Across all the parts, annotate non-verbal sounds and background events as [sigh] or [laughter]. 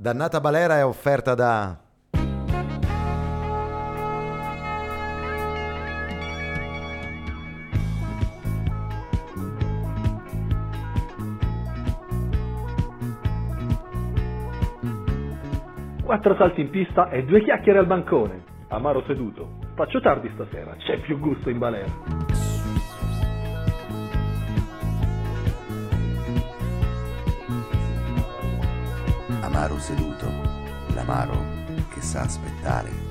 Dannata Balera è offerta da... Quattro salti in pista e due chiacchiere al bancone. Amaro seduto. Faccio tardi stasera, c'è più gusto in balera. Amaro seduto, l'amaro che sa aspettare.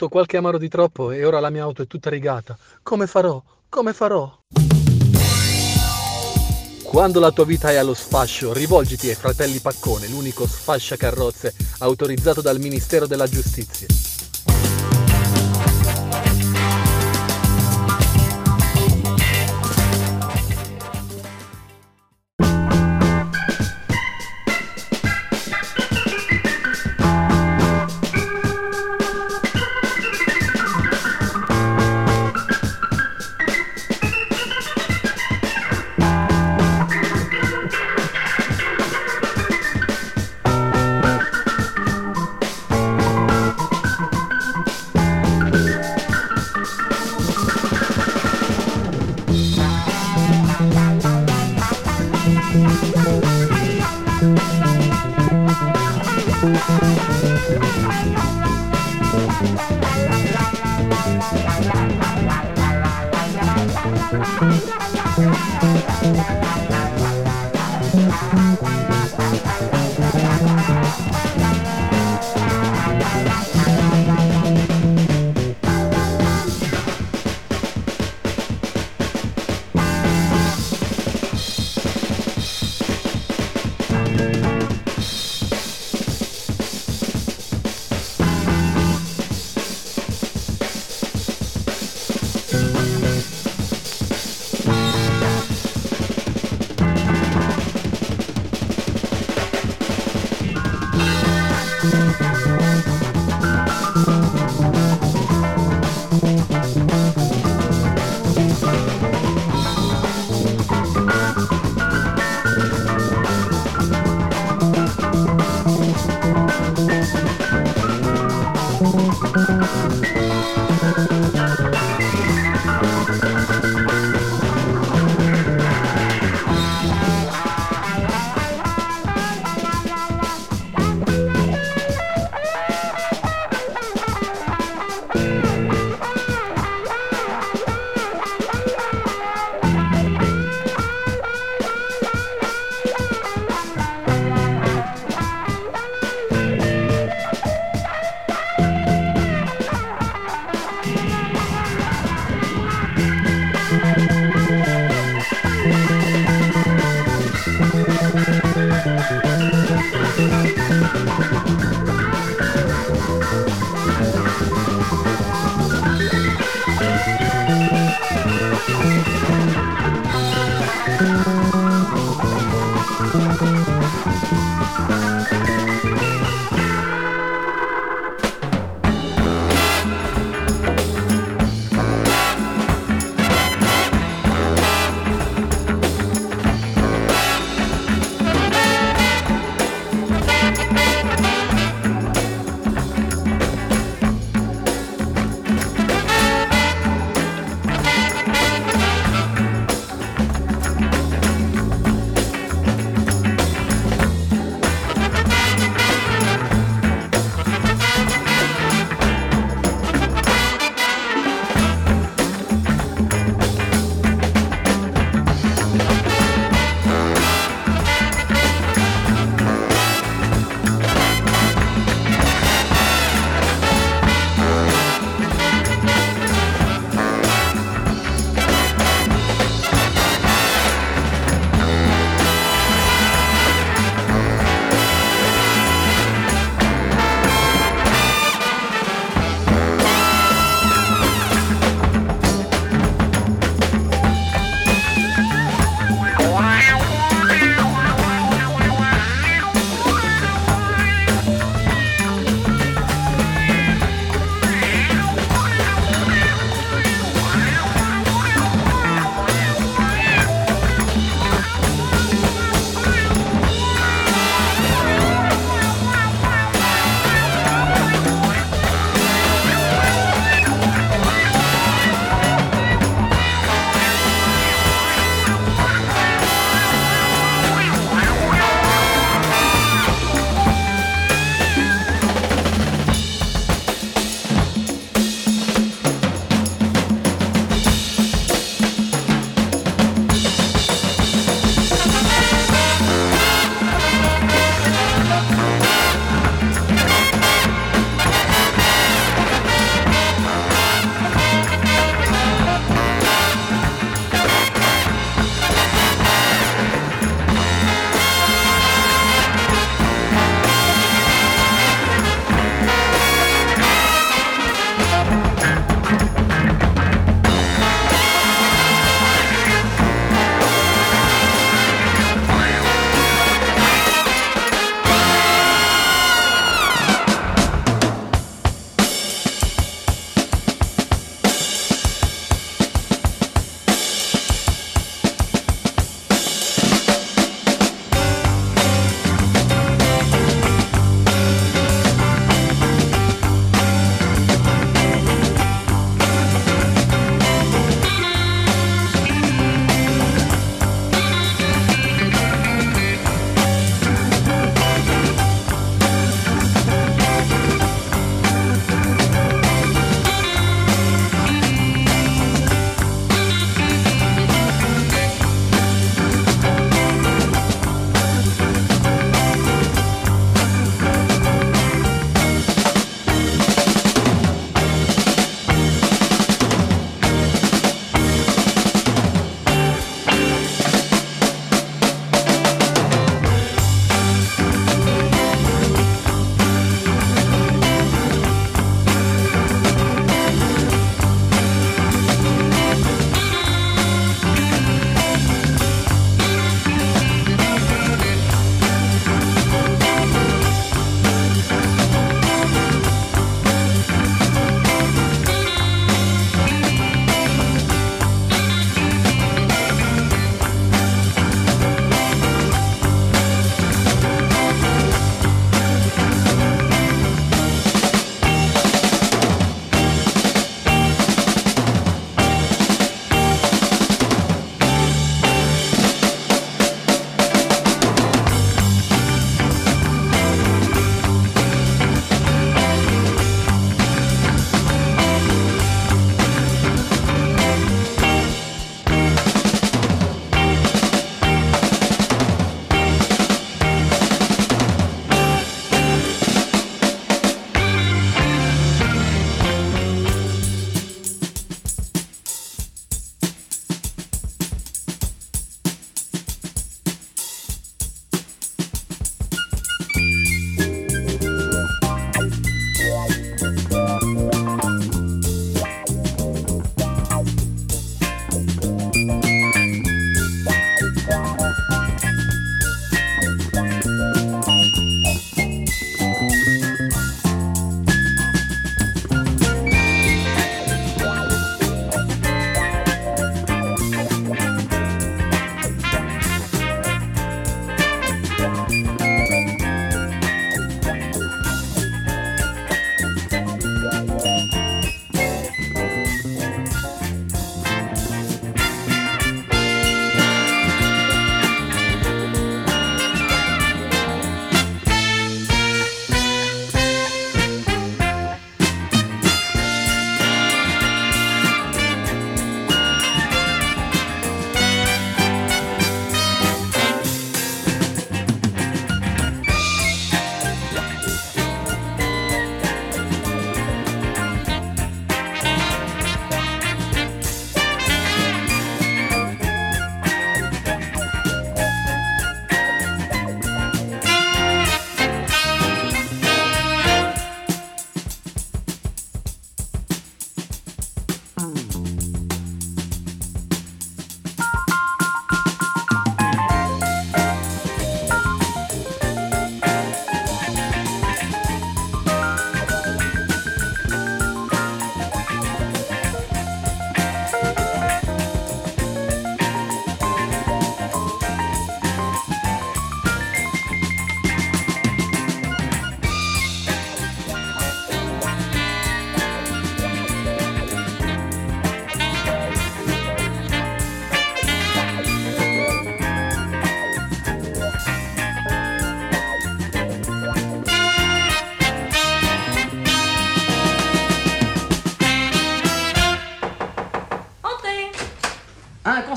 Bevuto qualche amaro di troppo e ora la mia auto è tutta rigata. Come farò? Come farò? Quando la tua vita è allo sfascio, rivolgiti ai fratelli Paccone, l'unico sfascia carrozze autorizzato dal Ministero della Giustizia.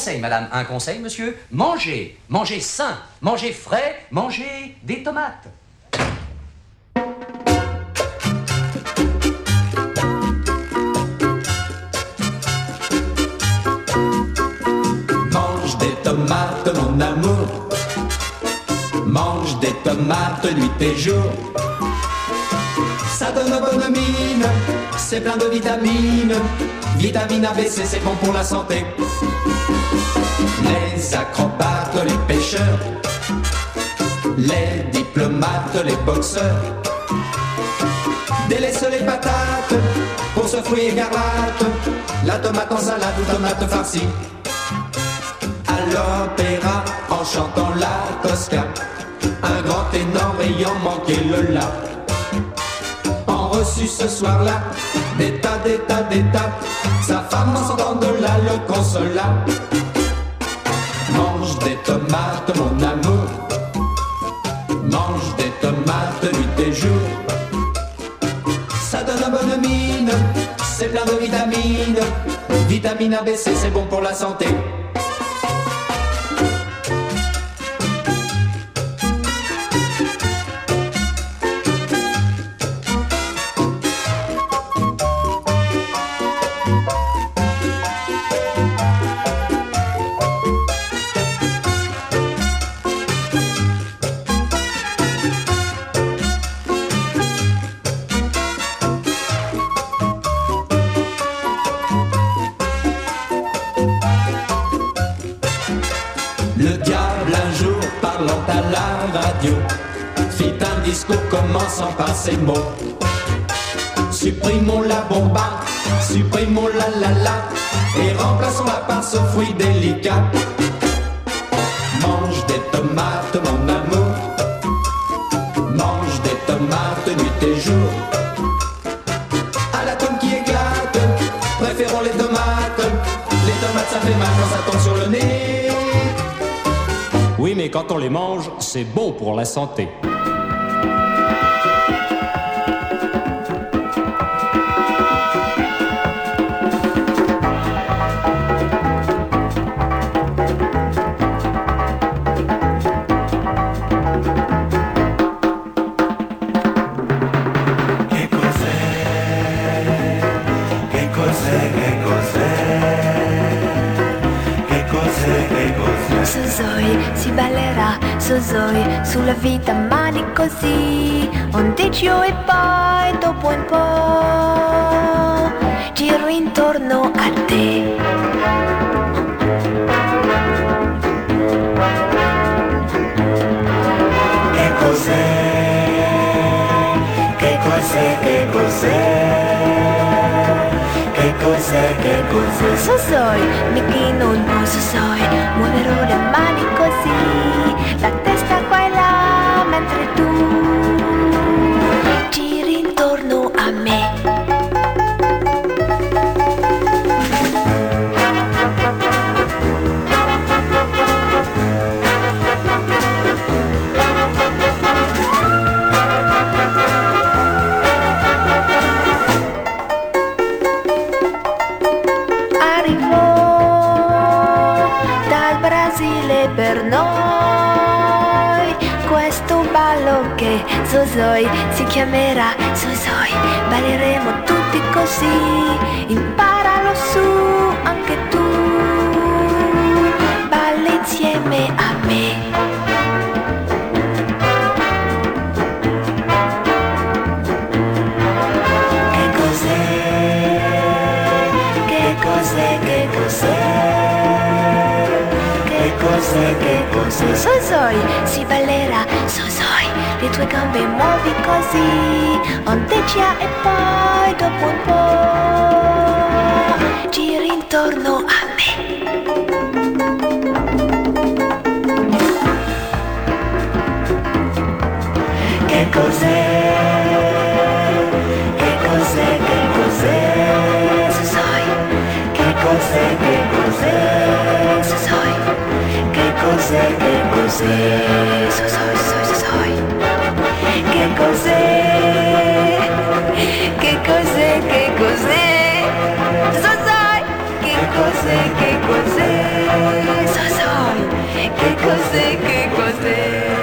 Conseil, madame, un conseil, monsieur. Mangez, mangez sain, mangez frais, mangez des tomates. Mange des tomates, mon amour. Mange des tomates nuit et jour. Ça donne bonne mine, c'est plein de vitamines. Vitamine ABC, c'est bon pour la santé. Les acrobates, les pêcheurs, les diplomates, les boxeurs. Délaisse les patates pour ce fruit écarlate. La tomate en salade ou tomate farcie. À l'opéra en chantant la Tosca. Un grand ténor ayant manqué le la. En reçu ce soir-là, des tas, des tas, des tas. Sa femme en sortant de là le consola. Des tomates, mon amour. Mange des tomates nuit et jour. Ça donne bonne mine, c'est plein de vitamines. Vitamine ABC, c'est bon pour la santé. Commençant par ces mots. Supprimons la bomba, supprimons la la la et remplaçons-la par ce fruit délicat. Mange des tomates, mon amour. Mange des tomates nuit et jour. À l'atome qui éclate, préférons les tomates. Les tomates ça fait mal quand ça tombe sur le nez. Oui, mais quand on les mange, c'est bon pour la santé. Così, un dicio e poi dopo un po' giro intorno a te. Che cos'è? Che cos'è? Che cos'è? Che cos'è? Che cos'è? Sosoi, mica non Sosoi, muoverò le mani Sosoi si chiamerà Sosoi. Balleremo tutti così, imparalo su anche tu. Balli insieme a me. Che cos'è? Che cos'è? Che cos'è? Che cos'è? Che cos'è? Sosoi si ballerà, Sosoi, tue gambe muovi così, ondeggia e poi dopo un po' giri intorno a me. Che cos'è? Che cos'è? Che cos'è? Sosoi, Che cos'è? Che cos'è? Sosoi, Che cos'è? Che cos'è? Che cos'è? Che cos'è, che cos'è? Sosoi, che cos'è? Che cos'è? Sosoi, che cos'è, che cos'è?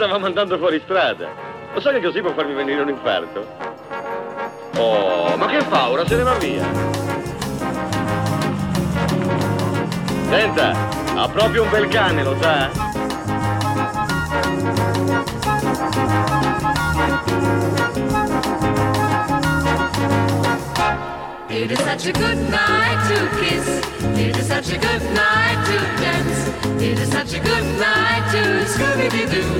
Mi stava mandando fuori strada. Lo sai che così può farmi venire un infarto? Oh, ma che fa? Ora se ne va via. Senta, ha proprio un bel cane, lo sa? It is such a good night to kiss. It is such a good night to dance. It is such a good night to Scooby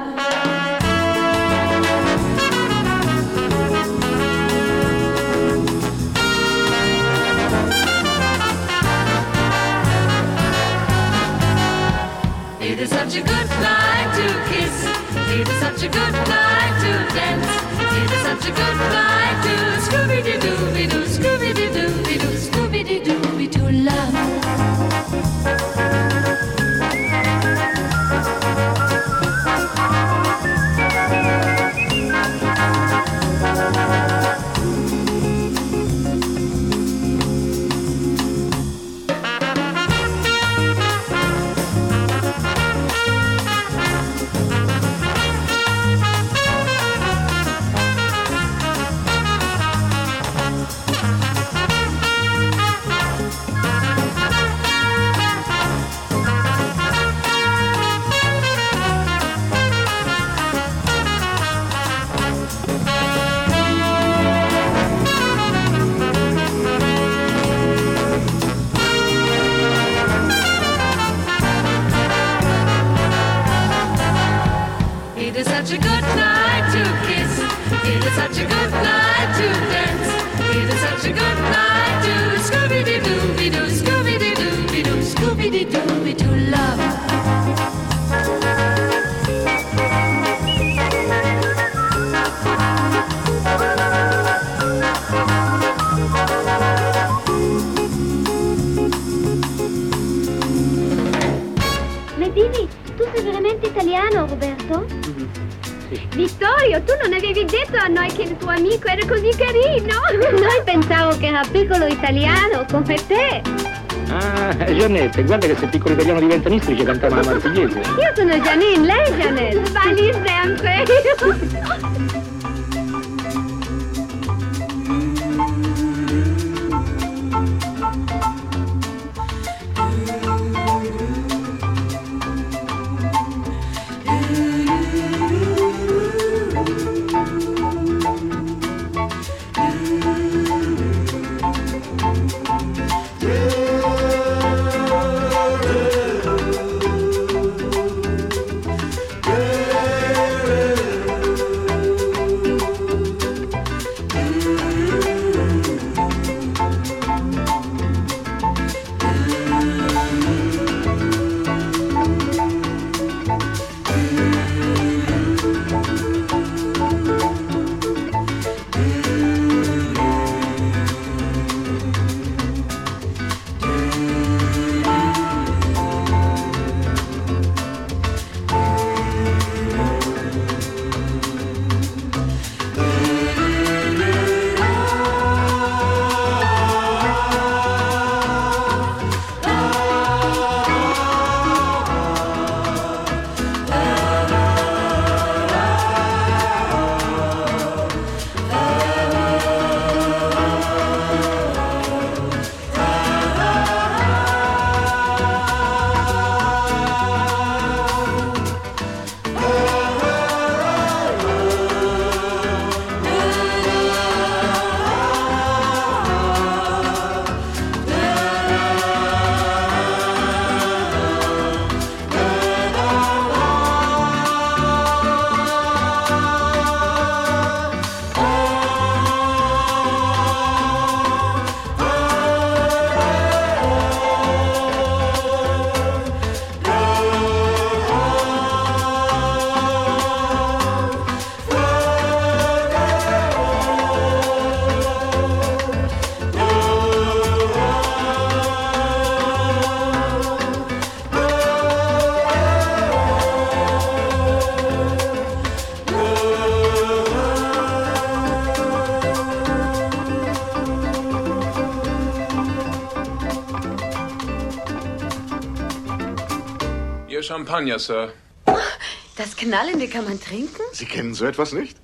It is such a good night to kiss. It is such a good night to dance. It is such a good night to Scooby Doo Doo Doo Scooby Doo Doo Scooby Doo Doo love. Italiano, Roberto? Vittorio, tu non avevi detto a noi che il tuo amico era così carino! [laughs] Noi pensavo che era piccolo italiano, come te! Ah, Giannette, guarda che se piccolo italiano diventa nistrice cantava la marsigliese. Io sono Janine, lei è Janelle! Sbagli sempre! Champagner, Sir. Das Knallende kann man trinken? Sie kennen so etwas nicht?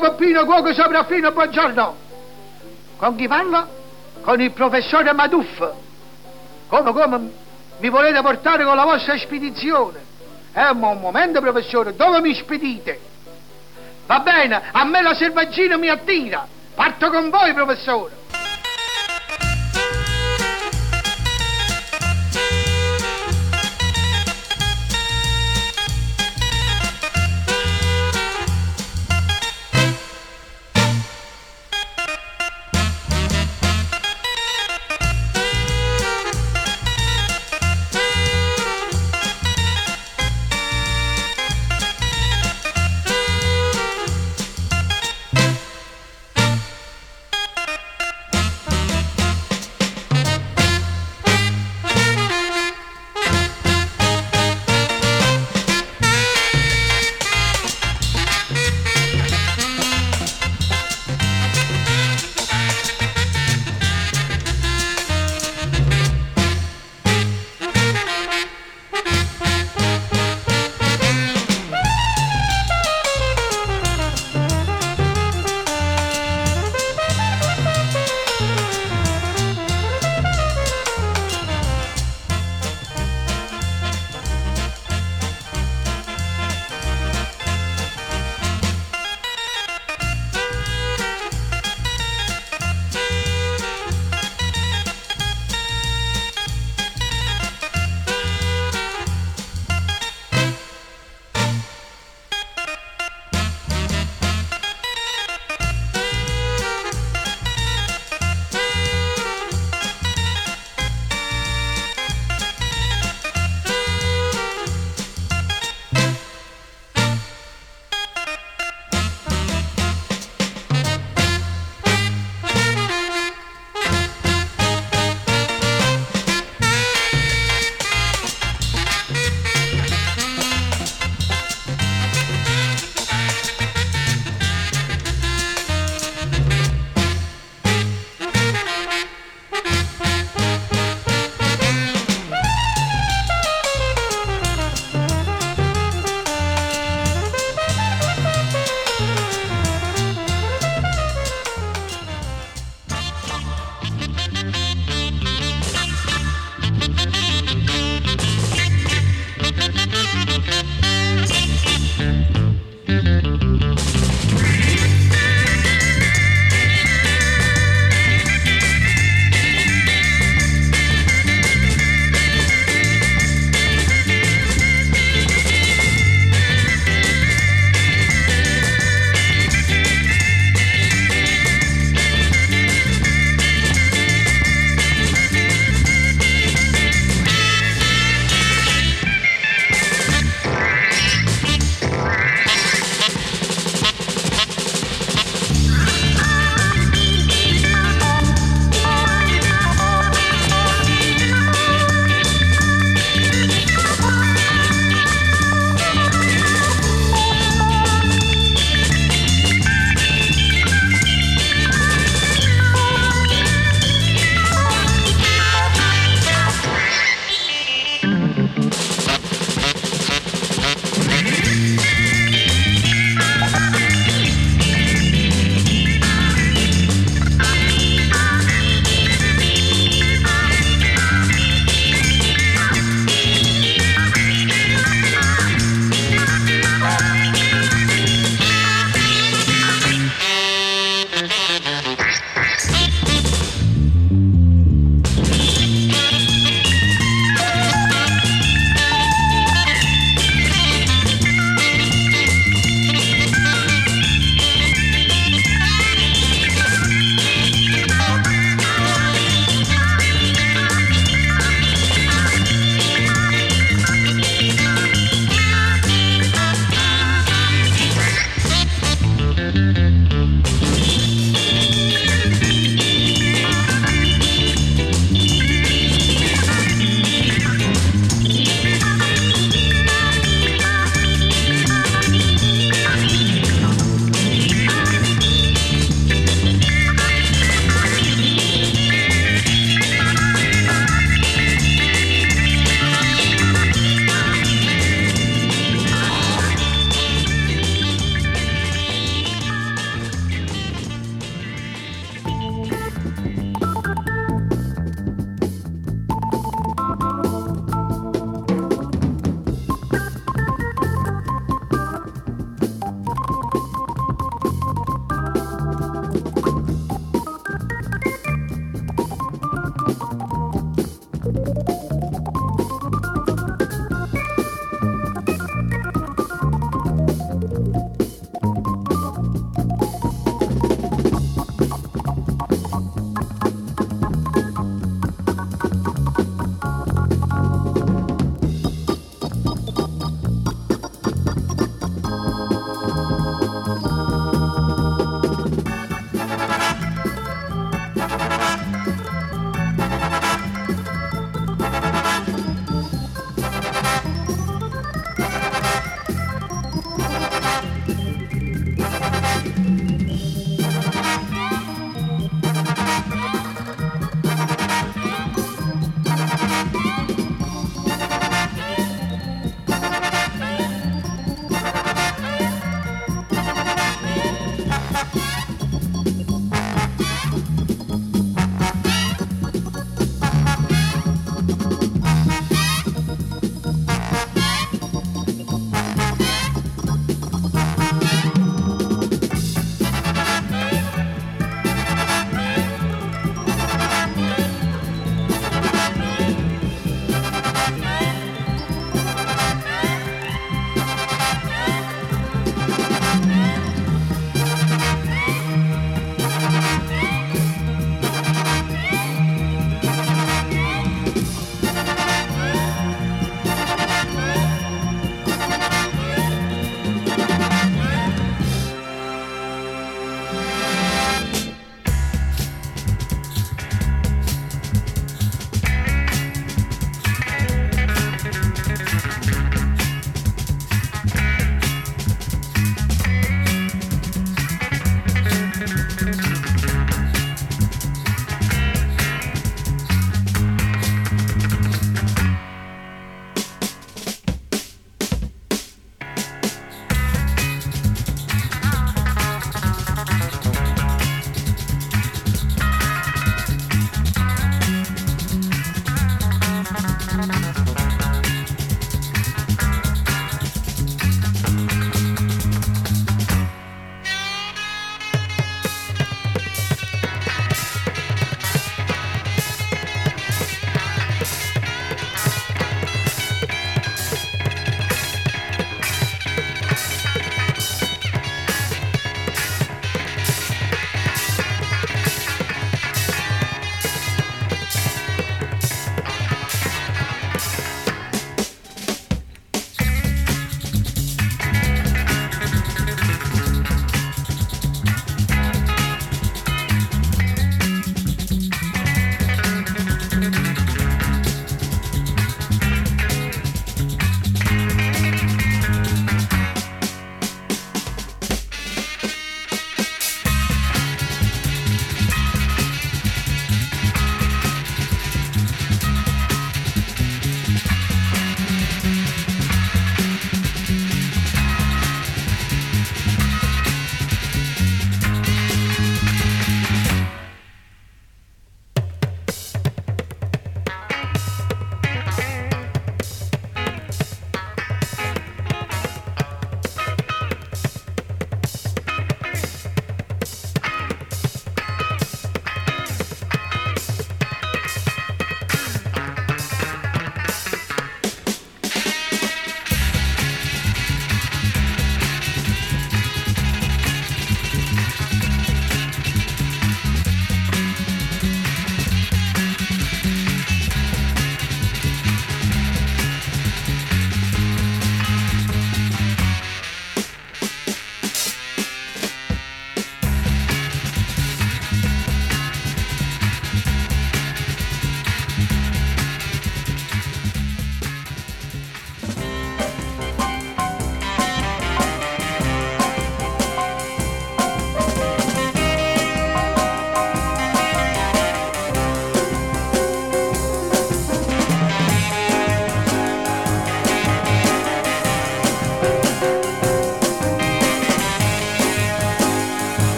Peppino Cuoco Sopraffino, buongiorno. Con chi parlo? Con il professore Maduff. Come, come? Mi volete portare con la vostra spedizione? Eh, ma un momento, professore, dove mi spedite? Va bene, a me la selvaggina mi attira. Parto con voi, professore.